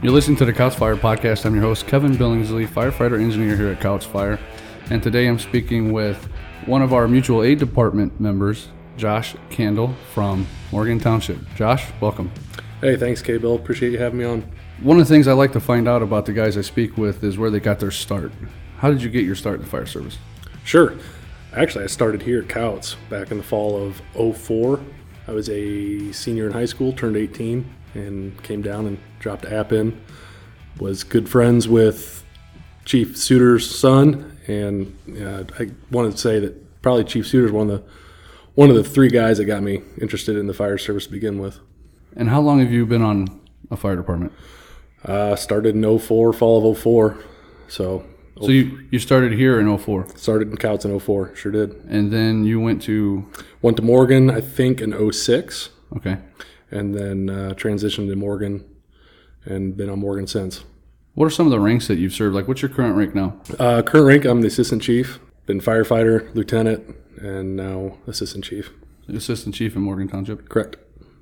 You're listening to the Kouts Fire podcast. I'm your host, Kevin Billingsley, firefighter engineer here at Kouts Fire. And today I'm speaking with one of our mutual aid department members, Josh Candle from Morgan Township. Josh, welcome. Hey, thanks, K Bill. Appreciate you having me on. One of the things I like to find out about the guys I speak with is where they got their start. How did you get your start in the fire service? Sure. Actually, I started here at Kouts back in the fall of 04. I was a senior in high school, turned 18, and came down and dropped app in. Was good friends with Chief Suter's son, and uh, I wanted to say that probably Chief Suter's one of the one of the three guys that got me interested in the fire service to begin with. And how long have you been on a fire department? Uh, started in 04, fall of 04. So, So you, you started here in 04, started in Kouts in 04, sure did. and then you went to, Went to Morgan, I think, in 06. okay. And then uh, transitioned to Morgan and been on Morgan since. What are some of the ranks that you've served? Like, what's your current rank now? Uh, current rank, I'm the assistant chief, been firefighter, lieutenant, and now assistant chief. Assistant Chief in Morgan Township. Correct.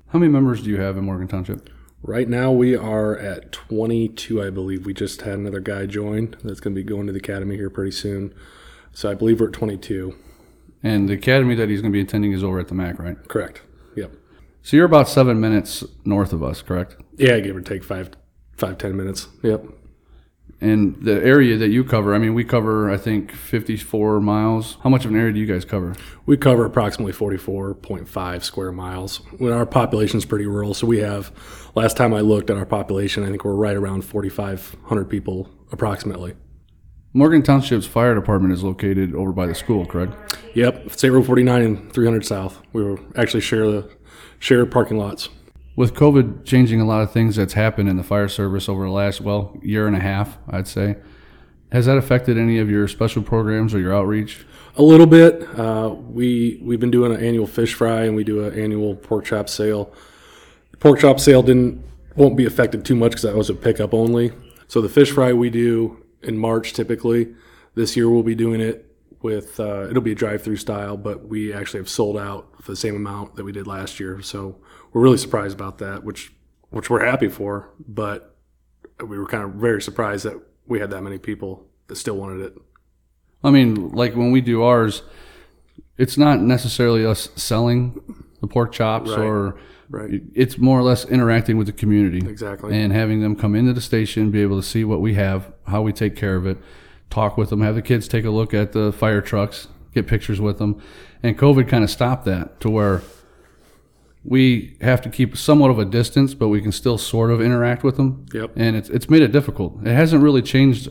How many members do you have in Morgan Township? Right now we are at 22, I believe. We just had another guy join that's going to be going to the academy here pretty soon. So I believe we're at 22. And the academy that he's going to be attending is over at the MAC, right? Correct. So you're about seven minutes north of us, correct? Yeah, give or take five, five, ten minutes. Yep. And the area that you cover, I mean, we cover, I think, 54 miles. How much of an area do you guys cover? We cover approximately 44.5 square miles. When our population is pretty rural, so we have, last time I looked at our population, I think we're right around 4,500 people approximately. Morgan Township's fire department is located over by the school, correct? Yep, State Road 49 and 300 South. We were actually share the share parking lots. With COVID changing a lot of things that's happened in the fire service over the last, well, year and a half, I'd say, has that affected any of your special programs or your outreach? A little bit. Uh, we we've been doing an annual fish fry and we do an annual pork chop sale. The pork chop sale didn't won't be affected too much because that was a pickup only. So the fish fry we do in March typically. This year we'll be doing it with uh, it'll be a drive-through style, but we actually have sold out for the same amount that we did last year. So we're really surprised about that, which which we're happy for. But we were kind of very surprised that we had that many people that still wanted it. I mean, like when we do ours, it's not necessarily us selling the pork chops Right. or Right. it's more or less interacting with the community Exactly. and having them come into the station, be able to see what we have, how we take care of it, talk with them, have the kids take a look at the fire trucks, get pictures with them. And COVID kind of stopped that to where we have to keep somewhat of a distance, but we can still sort of interact with them. Yep. And it's, it's made it difficult. It hasn't really changed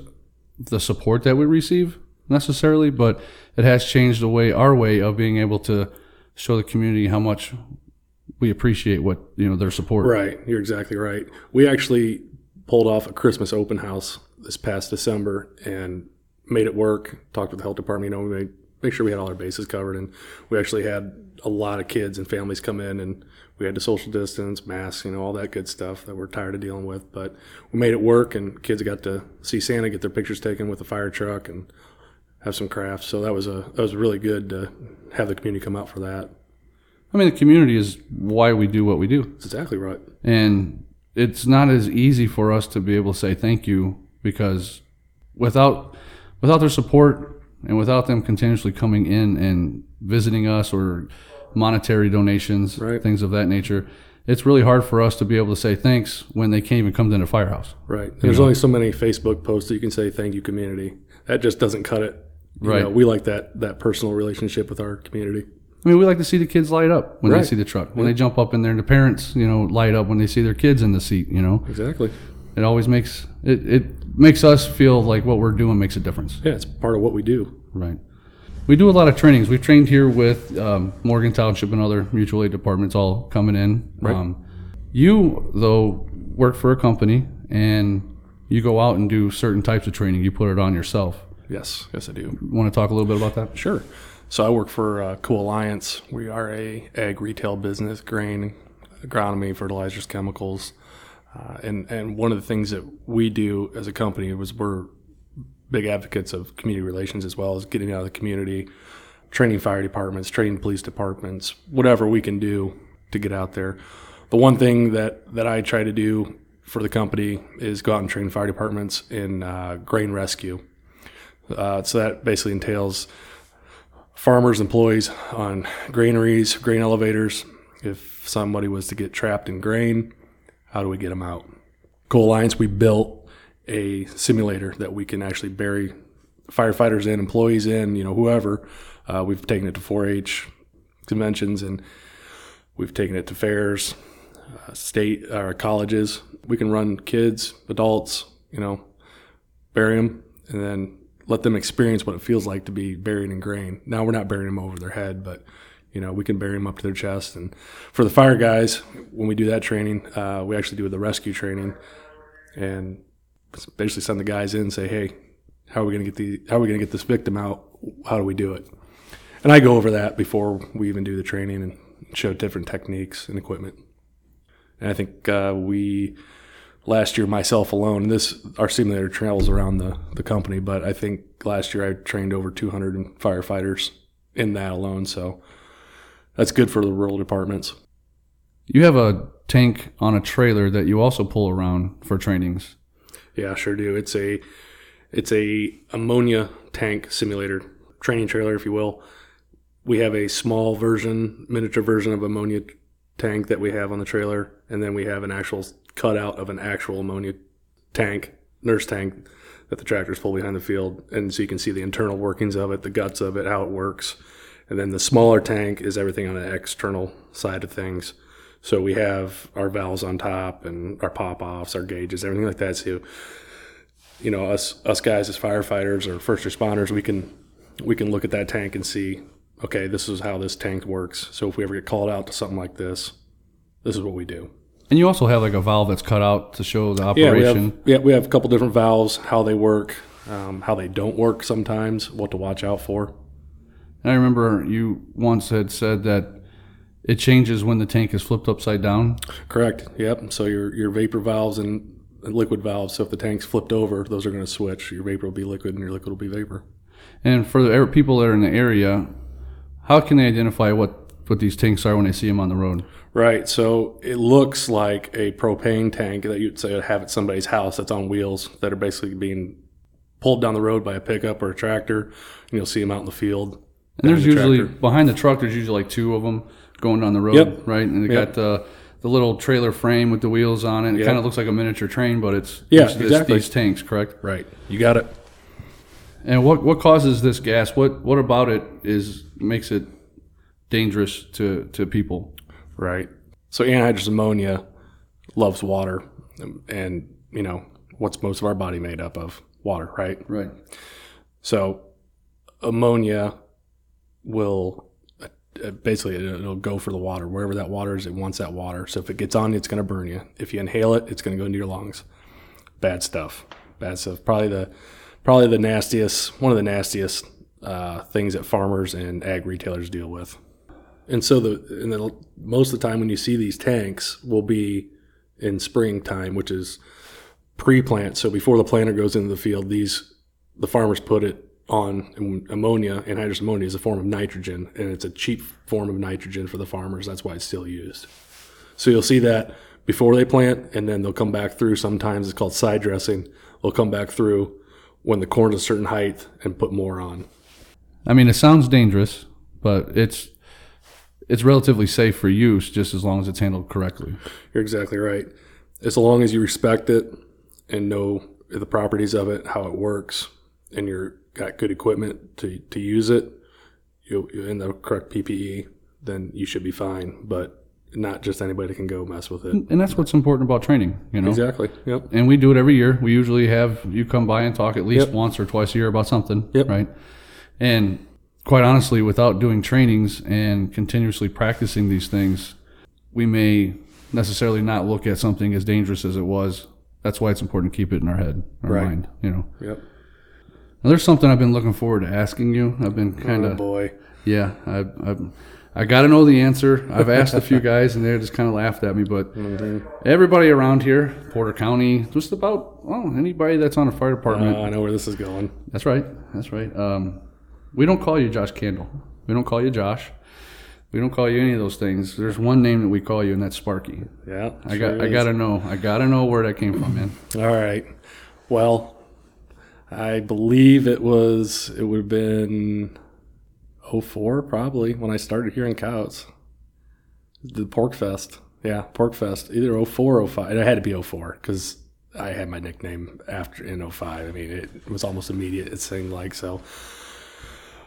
the support that we receive necessarily, but it has changed the way, our way of being able to show the community how much we appreciate what, you know, their support. Right, you're exactly right. We actually pulled off a Christmas open house this past December and made it work. Talked with the health department, you know, we made make sure we had all our bases covered, and we actually had a lot of kids and families come in, and we had to social distance, masks, you know, all that good stuff that we're tired of dealing with. But we made it work, and kids got to see Santa, get their pictures taken with the fire truck, and have some crafts. So that was a that was really good to have the community come out for that. I mean, the community is why we do what we do. That's exactly right. And it's not as easy for us to be able to say thank you because without without their support and without them continuously coming in and visiting us or monetary donations, Right. things of that nature, it's really hard for us to be able to say thanks when they can't even come to the firehouse. Right. There's only so many Facebook posts that you can say thank you community. That just doesn't cut it. You Right. know, we like that that personal relationship with our community. I mean, we like to see the kids light up when Right. they see the truck. When they jump up in there, and the parents, you know, light up when they see their kids in the seat. You know, Exactly. It always makes it. It makes us feel like what we're doing makes a difference. Yeah, it's part of what we do. Right. We do a lot of trainings. We've trained here with um, Morgan Township and other mutual aid departments all coming in. Right. Um, you, though, work for a company and you go out and do certain types of training. You put it on yourself. Yes, yes, I do. Want to talk a little bit about that? Sure. So I work for uh, Co Alliance. We are a ag retail business, grain, agronomy, fertilizers, chemicals, uh, and and one of the things that we do as a company was we're big advocates of community relations as well as getting out of the community, training fire departments, training police departments, whatever we can do to get out there. The one thing that that I try to do for the company is go out and train fire departments in uh, grain rescue. Uh, so that basically entails farmers, employees on granaries, grain elevators. If somebody was to get trapped in grain, how do we get them out? Co-Alliance, we built a simulator that we can actually bury firefighters in, employees in, you know, whoever. Uh, we've taken it to 4-H conventions and we've taken it to fairs, uh, state or colleges. We can run kids, adults, you know, bury them, and then let them experience what it feels like to be buried in grain. Now we're not burying them over their head, but you know we can bury them up to their chest. And for the fire guys, when we do that training, uh, we actually do the rescue training, and basically send the guys in and say, "Hey, how are we going to get the how are we going to get this victim out? How do we do it?" And I go over that before we even do the training and show different techniques and equipment. And I think uh, we last year myself alone. This our simulator travels around the the company, but I think last year I trained over 200 firefighters in that alone. So that's good for the rural departments. You have a tank on a trailer that you also pull around for trainings. Yeah, sure do. It's a it's a ammonia tank simulator training trailer, if you will. We have a small version, miniature version of ammonia tank that we have on the trailer, and then we have an actual cutout of an actual ammonia tank, nurse tank that the tractors pull behind the field, and so you can see the internal workings of it, the guts of it, how it works. And then the smaller tank is everything on the external side of things. So we have our valves on top and our pop offs, our gauges, everything like that. So, you know, us us guys as firefighters or first responders, we can we can look at that tank and see, okay, this is how this tank works. So if we ever get called out to something like this, this is what we do. And you also have like a valve that's cut out to show the operation. Yeah, we have yeah we have a couple different valves, how they work, um, how they don't work sometimes, what to watch out for. And I remember you once had said that it changes when the tank is flipped upside down. Correct. Yep. So your your vapor valves and liquid valves. So if the tank's flipped over, those are going to switch. Your vapor will be liquid, and your liquid will be vapor. And for the people that are in the area, how can they identify what, what these tanks are when they see them on the road? Right. So it looks like a propane tank that you'd say have at somebody's house that's on wheels that are basically being pulled down the road by a pickup or a tractor. And you'll see them out in the field. And there's the usually tractor. behind the truck. There's usually like two of them going down the road, Yep. right? And they Yep. got the the little trailer frame with the wheels on it. It Yep. kind of looks like a miniature train, but it's Yeah, it's, it's exactly. these tanks, correct? right. You got it. And what what causes this gas? What what about it is makes it dangerous to to people? Right. So anhydrous ammonia loves water, and you know what's most of our body made up of? Water, right? Right. So ammonia will uh, basically it'll go for the water wherever that water is. It wants that water. So if it gets on you, it's going to burn you. If you inhale it, it's going to go into your lungs. Bad stuff. Bad stuff. Probably the probably the nastiest one of the nastiest uh, things that farmers and ag retailers deal with. And so the and then most of the time when you see these tanks will be in springtime, which is pre-plant. So before the planter goes into the field, these the farmers put it on and ammonia. Anhydrous ammonia is a form of nitrogen, and it's a cheap form of nitrogen for the farmers. That's why it's still used. So you'll see that before they plant, and then they'll come back through. Sometimes it's called side dressing. They'll come back through when the corn's a certain height and put more on. I mean, it sounds dangerous, but it's it's relatively safe for use just as long as it's handled correctly. You're exactly right. As long as you respect it and know the properties of it, how it works, and you're got good equipment to, to use it, you you're in the correct PPE, then you should be fine. But not just anybody can go mess with it. And that's what's important about training, you know. Exactly. Yep. And we do it every year. We usually have you come by and talk at least Yep. once or twice a year about something, Yep. right? And quite honestly, without doing trainings and continuously practicing these things, we may necessarily not look at something as dangerous as it was. That's why it's important to keep it in our head, our Right. mind, you know. Yep. Now, there's something I've been looking forward to asking you. I've been kind Oh of boy. yeah, I, I, I got to know the answer. I've asked a few guys, and they just kind of laughed at me. But Mm-hmm. everybody around here, Porter County, just about well, anybody that's on a fire Uh, department. I know where this is going. that's right. That's right. Um, we don't call you Josh Candle. We don't call you Josh. We don't call you any of those things. There's one name that we call you, and that's Sparky. Yeah, I got. I gotta know. I gotta know where that came from, man. All right. Well, I believe it was. It would have been 04 probably when I started hearing cows. The Pork Fest. Yeah, Pork Fest. Either 04 or 05. It had to be 04 because I had my nickname after in 05. I mean, it was almost immediate, it seemed like. So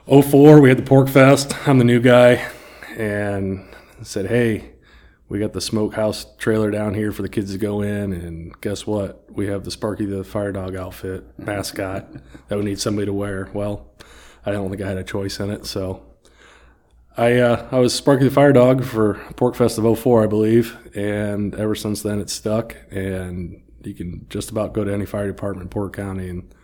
04, we had the Pork Fest. I'm the new guy and said, hey, we got the smokehouse trailer down here for the kids to go in, and guess what? We have the Sparky the Fire Dog outfit mascot that we need somebody to wear. Well, I don't think I had a choice in it, so I uh, I was Sparky the Fire Dog for Pork Fest of 04, I believe, and ever since then it's stuck. And you can just about go to any fire department in Porter County, and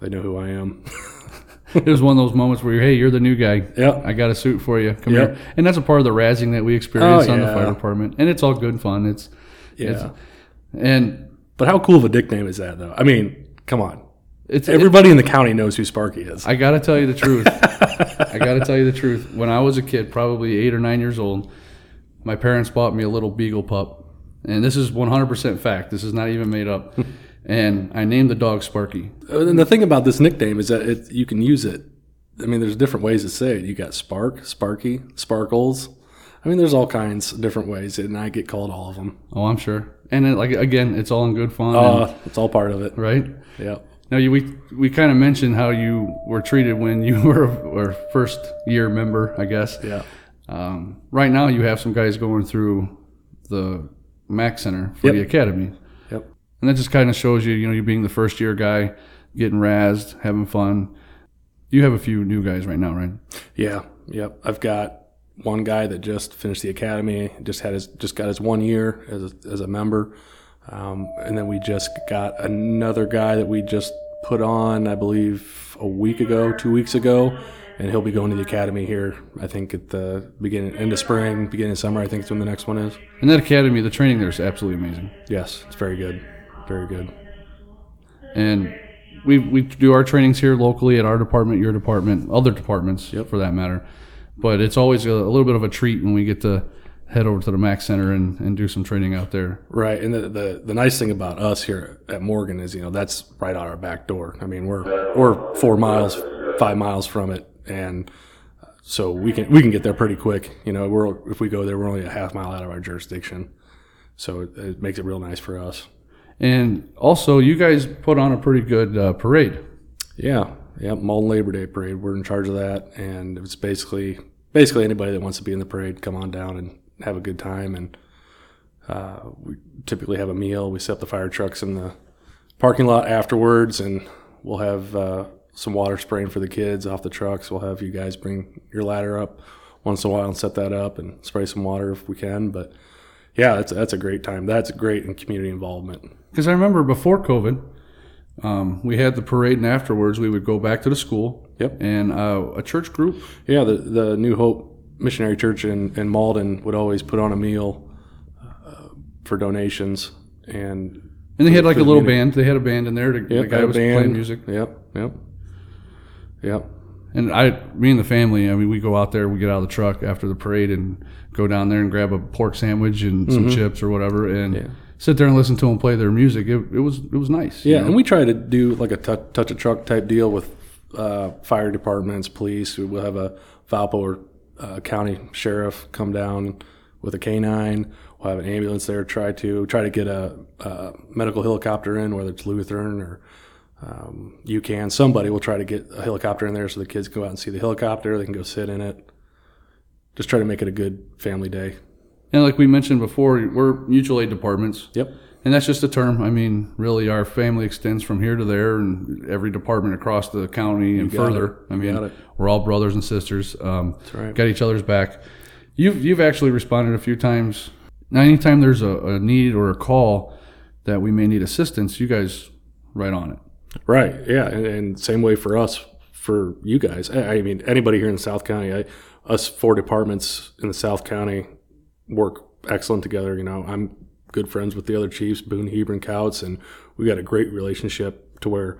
they know who I am. it was one of those moments where, you're, hey, you're the new guy. Yep. I got a suit for you. Come Yep. here. And that's a part of the razzing that we experience Oh, on the fire department, and it's all good and fun. It's Yeah. it's- and But how cool of a nickname is that, though? I mean, come on. it's Everybody in the county knows who Sparky is. I gotta tell you the truth. I gotta tell you the truth. When I was a kid, probably eight or nine years old, my parents bought me a little beagle pup, and this is 100% fact. This is not even made up. and I named the dog Sparky. And the thing about this nickname is that it, you can use it. I mean, there's different ways to say it. You got Spark, Sparky, Sparkles. I mean, there's all kinds of different ways, and I get called all of them. Oh, I'm sure. And it, like again, it's all in good fun, and- Uh, it's all part of it. right? Yeah. Now, you, we we kind of mentioned how you were treated when you were a first year member, I guess. Yeah. Um, right now, you have some guys going through the Mac Center for Yep. the academy. And that just kind of shows you, you know, you being the first year guy, getting razzed, having fun. You have a few new guys right now, right? Yeah. Yep. I've got one guy that just finished the academy, just had his just got his one year as a, as a member, um, and then we just got another guy that we just put on, I believe, a week ago, two weeks ago, and he'll be going to the academy here. I think at the beginning, end of spring, beginning of summer. I think is when the next one is. And that academy, the training there is absolutely amazing. Yes, it's very good, very good. And we we do our trainings here locally at our department, your department, other departments Yep. for that matter. But it's always a, a little bit of a treat when we get to head over to the Mac Center and, and do some training out there. Right, and the, the the nice thing about us here at Morgan is you know that's right out our back door. I mean we're we're four miles, five miles from it, and so we can we can get there pretty quick. You know, we're if we go there, we're only a half mile out of our jurisdiction, so it, it makes it real nice for us. And also, you guys put on a pretty good uh, parade. Yeah, yeah, Malden Labor Day parade. We're in charge of that, and it's basically basically anybody that wants to be in the parade, come on down and have a good time. And uh, we typically have a meal. We set up the fire trucks in the parking lot afterwards, and we'll have uh, some water spraying for the kids off the trucks. We'll have you guys bring your ladder up once in a while and set that up and spray some water if we can. But yeah, that's that's a great time. That's great in community involvement. Because I remember before COVID, um, we had the parade, and afterwards we would go back to the school. Yep. And uh, a church group. Yeah, the the New Hope Missionary Church in, in Malden would always put on a meal uh, for donations, and And they had like a little community. band. They had a band in there. The, the guy was band. playing music. Yep, yep, yep. And I, me and the family, I mean, we go out there, we get out of the truck after the parade and go down there and grab a pork sandwich and some chips or whatever, and Mm-hmm. Yeah. sit there and listen to them play their music. It, it was it was nice. you Yeah, know? and we try to do like a touch, touch a truck type deal with uh, fire departments, police. We will have a Valpo or uh, county sheriff come down with a canine. We'll have an ambulance there. Try to try to get a, a medical helicopter in, whether it's Lutheran or um, you can. Somebody will try to get a helicopter in there so the kids can go out and see the helicopter. They can go sit in it. Just try to make it a good family day. And like we mentioned before, we're mutual aid departments. Yep. And that's just a term. I mean, really, our family extends from here to there, and every department across the county and got further. it. I mean, we're all brothers and sisters. Um, That's right. Got each other's back. You've you've actually responded a few times. Now, anytime there's a, a need or a call that we may need assistance, you guys right on it. Right. Yeah. And, and same way for us, for you guys. I, I mean, anybody here in South County, I, us four departments in the South County work excellent together. You know, I'm good friends with the other chiefs, Boone, Hebron, Kouts, and we got a great relationship to where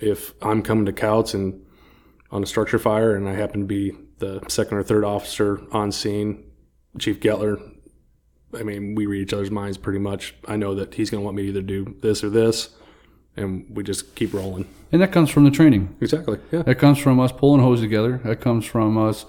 if I'm coming to Kouts and on a structure fire and I happen to be the second or third officer on scene, Chief Gettler. I mean, we read each other's minds pretty much. I know that he's going to want me to either do this or this, and we just keep rolling. And that comes from the training. Exactly. Yeah. That comes from us pulling hose together. That comes from us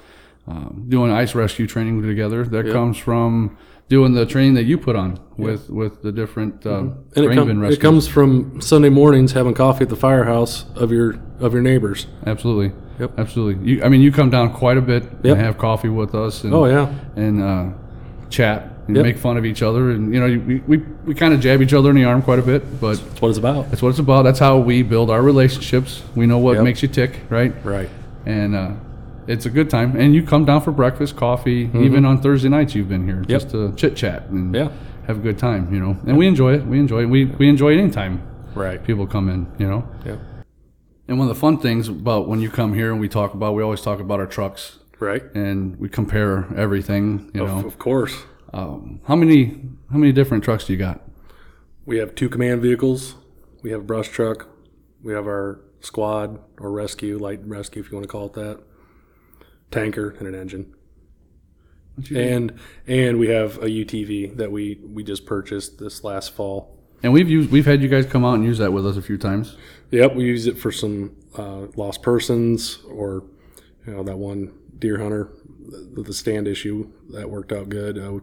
um, doing ice rescue training together. That comes from doing the training that you put on with with the different um, And it, com- it comes from Sunday mornings having coffee at the firehouse of your of your neighbors. Absolutely. Yep. Absolutely. You, I mean, you come down quite a bit Yep. and have coffee with us. And, Oh yeah. and uh, chat and Yep. make fun of each other. And, you know, we, we, we kind of jab each other in the arm quite a bit, but That's what it's about. that's what it's about. That's how we build our relationships. We know what Yep. makes you tick, right? Right. And uh, it's a good time. And you come down for breakfast, coffee, even on Thursday nights you've been here just to chit chat and Mm-hmm. Yeah. have a good time, you know. And we enjoy it. We enjoy it. We, we enjoy it anytime Right. people come in, you know. Yeah. And one of the fun things about when you come here and we talk about, we always talk about our trucks Right. and we compare everything, you know. Of, of course. Um, how many how many different trucks do you got? We have two command vehicles. We have a brush truck. We have our squad or rescue, light rescue, if you want to call it that. Tanker and an engine. And and we have a UTV that we we just purchased this last fall. And we've used we've had you guys come out and use that with us a few times. Yep, we use it for some uh, lost persons or you know that one deer hunter, the, the stand issue that worked out good. Uh,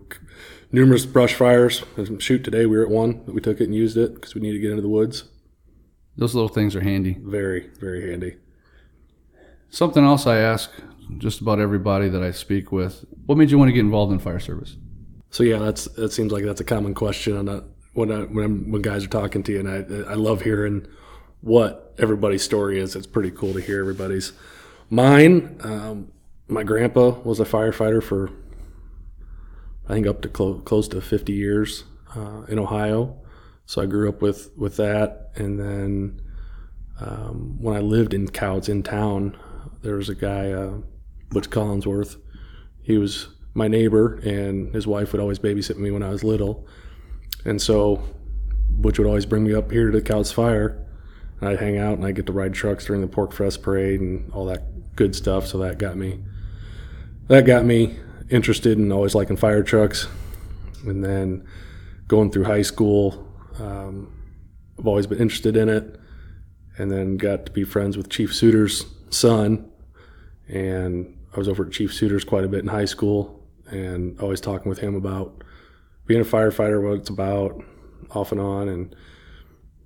numerous brush fires. Shoot, today we were at one. We took it and used it because we need to get into the woods. Those little things are handy. Very very handy. Something else I ask just about everybody that I speak with: What made you want to get involved in fire service? So yeah, that's that seems like that's a common question on that when I, when I'm, when guys are talking to you, and I I love hearing what everybody's story is. It's pretty cool to hear everybody's. Mine, um, my grandpa was a firefighter for I think up to clo- close to 50 years uh, in Ohio. So I grew up with with that, and then um, when I lived in Kouts in town, there was a guy, uh, Butch Collinsworth. He was my neighbor, and his wife would always babysit me when I was little. And so Butch would always bring me up here to Kouts Fire, and I'd hang out and I'd get to ride trucks during the Pork Fest parade and all that good stuff. So that got me that got me interested in always liking fire trucks. And then going through high school, um, I've always been interested in it. And then got to be friends with Chief Suter's son. And I was over at Chief Suter's quite a bit in high school and always talking with him about being a firefighter, what it's about, off and on. And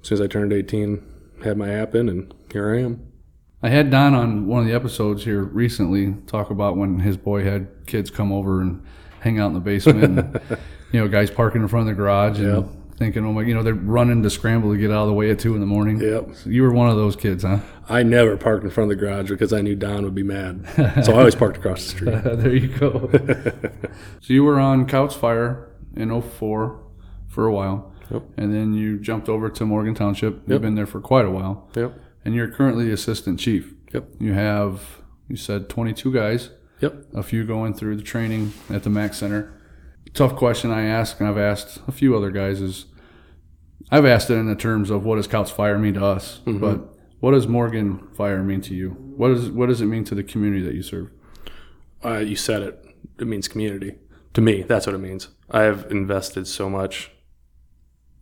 as soon as I turned 18, had my app in, and here I am. I had Don on one of the episodes here recently talk about when his boy had kids come over and hang out in the basement. and, you know, guys parking in front of the garage and Yep. thinking, oh my, you know, they're running to scramble to get out of the way at two in the morning. Yep. So you were one of those kids, huh? I never parked in front of the garage because I knew Don would be mad. So I always parked across the street. there you go. so you were on Kouts Fire in 04 for a while. Yep. And then you jumped over to Morgan Township. You've been there for quite a while. Yep. And you're currently the assistant chief. Yep. You have, you said 22 guys, Yep. a few going through the training at the MAC Center. Tough question I ask, and I've asked a few other guys, is I've asked it in the terms of what does Kouts Fire mean to us, but what does Morgan Fire mean to you? What, is, what does it mean to the community that you serve? Uh, you said it. It means community. To me, that's what it means. I have invested so much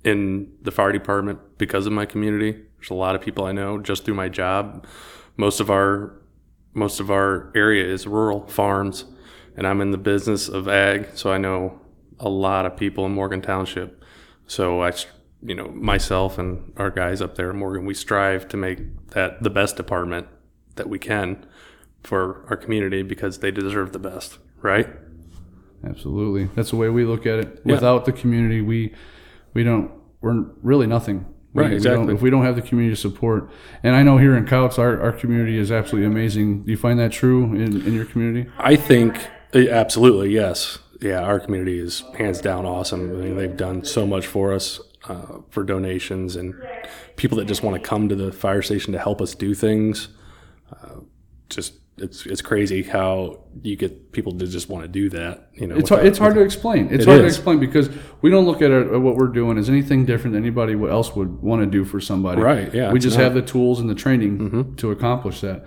in the fire department because of my community. There's a lot of people I know just through my job. Most of our most of our area is rural farms, and I'm in the business of ag, so I know a lot of people in Morgan Township. So I, you know, myself and our guys up there in Morgan, we strive to make that the best department that we can for our community because they deserve the best, right? Absolutely. That's the way we look at it. Yeah. Without the community, we we don't we're really nothing. We- Right, we exactly. don't- if we don't have the community support, and I know here in Kouts, our, our community is absolutely amazing. Do you find that true in, in your community? I think eh, absolutely yes. Yeah, our community is hands down awesome. I mean, they've done so much for us uh, for donations and people that just want to come to the fire station to help us do things. Uh, just it's it's crazy how you get people to just want to do that. You know, It's hard, without- it's hard to explain. It's It hard to explain because we don't look at it, at what we're doing as anything different than anybody else would want to do for somebody. Right, yeah, We just not. have the tools and the training mm-hmm. to accomplish that.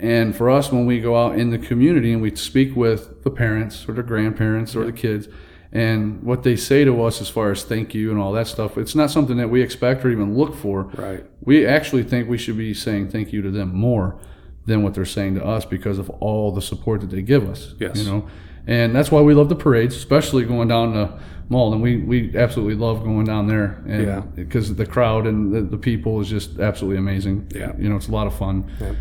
And for us, when we go out in the community and we speak with the parents or the grandparents or the kids, and what they say to us as far as thank you and all that stuff, it's not something that we expect or even look for. Right. We actually think we should be saying thank you to them more than what they're saying to us because of all the support that they give us. Yes. You know, and that's why we love the parades, especially going down to And We we absolutely love going down there, and Yeah. because the crowd and the, the people is just absolutely amazing. Yeah. You know, it's a lot of fun. Yeah.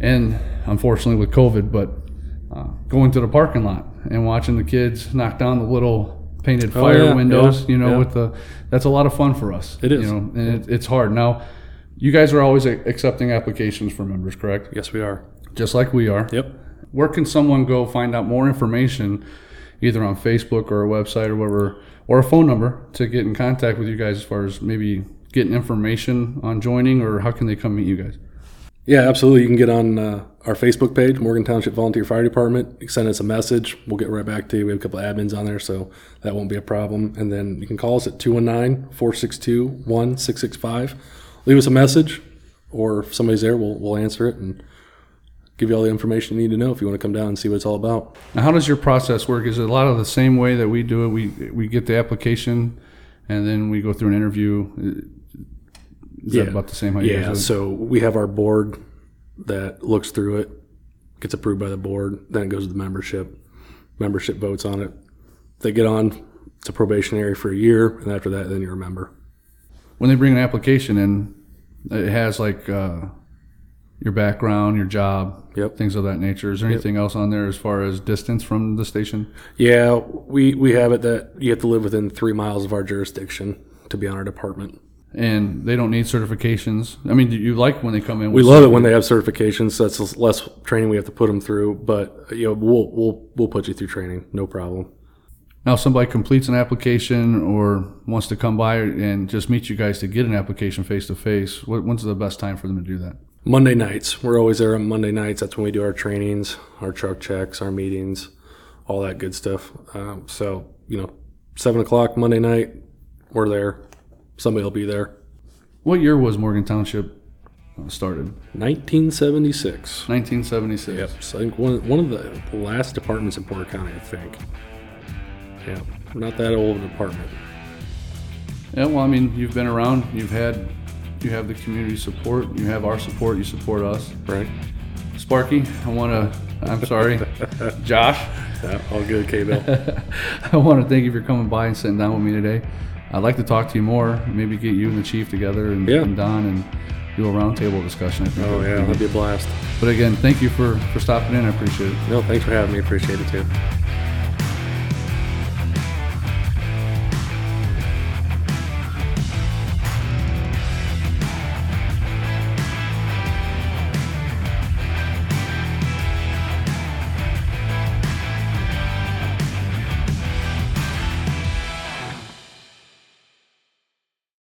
And unfortunately with COVID, but uh, going to the parking lot and watching the kids knock down the little painted fire Oh, yeah, windows, yeah, you know, with the that's a lot of fun for us. It is. You know, and it, it's hard now. You guys are always accepting applications for members, correct? Yes, we are. Just like we are. Yep. Where can someone go find out more information, either on Facebook or a website or whatever, or a phone number to get in contact with you guys as far as maybe getting information on joining, or how can they come meet you guys? Yeah, absolutely. You can get on uh, our Facebook page, Morgan Township Volunteer Fire Department. You can send us a message. We'll get right back to you. We have a couple of admins on there, so that won't be a problem. And then you can call us at 219 462 1665. Leave us a message, or if somebody's there, we'll, we'll answer it and give you all the information you need to know if you want to come down and see what it's all about. Now, how does your process work? Is it a lot of the same way that we do it? We we get the application, and then we go through an interview. Is that Yeah. about the same how you Yeah, guys do it? so we have our board that looks through it, gets approved by the board, then it goes to the membership. Membership votes on it. They get on to probationary for a year, and after that, then you're a member. When they bring an application in, it has like uh, your background, your job, Yep. things of that nature. Is there anything else on there as far as distance from the station? Yeah, we, we have it that you have to live within three miles of our jurisdiction to be on our department. And they don't need certifications. I mean, do you like when they come in? We love it when they have certifications. That's less training we have to put them through, but you know we'll we'll we'll put you through training, no problem. Now, if somebody completes an application or wants to come by and just meet you guys to get an application face to face, when's the best time for them to do that? Monday nights. We're always there on Monday nights. That's when we do our trainings, our truck checks, our meetings, all that good stuff. Um, so, you know, seven o'clock Monday night, we're there. Somebody will be there. What year was Morgan Township uh, started? 1976. 1976. Yep. So I think one, one of the last departments in Porter County, I think. Yeah. Not that old a department. Yeah, well, I mean, you've been around. You've had, you have the community support. You have our support. You support us. Right. Sparky, I want to. I'm sorry, Josh. Yeah, all good, K-Bill. I want to thank you for coming by and sitting down with me today. I'd like to talk to you more. Maybe get you and the chief together and, Yeah. and Don and do a roundtable discussion. I think oh, yeah, that'd be a blast. But again, thank you for for stopping in. I appreciate it. No, thanks for having me. Appreciate it, too.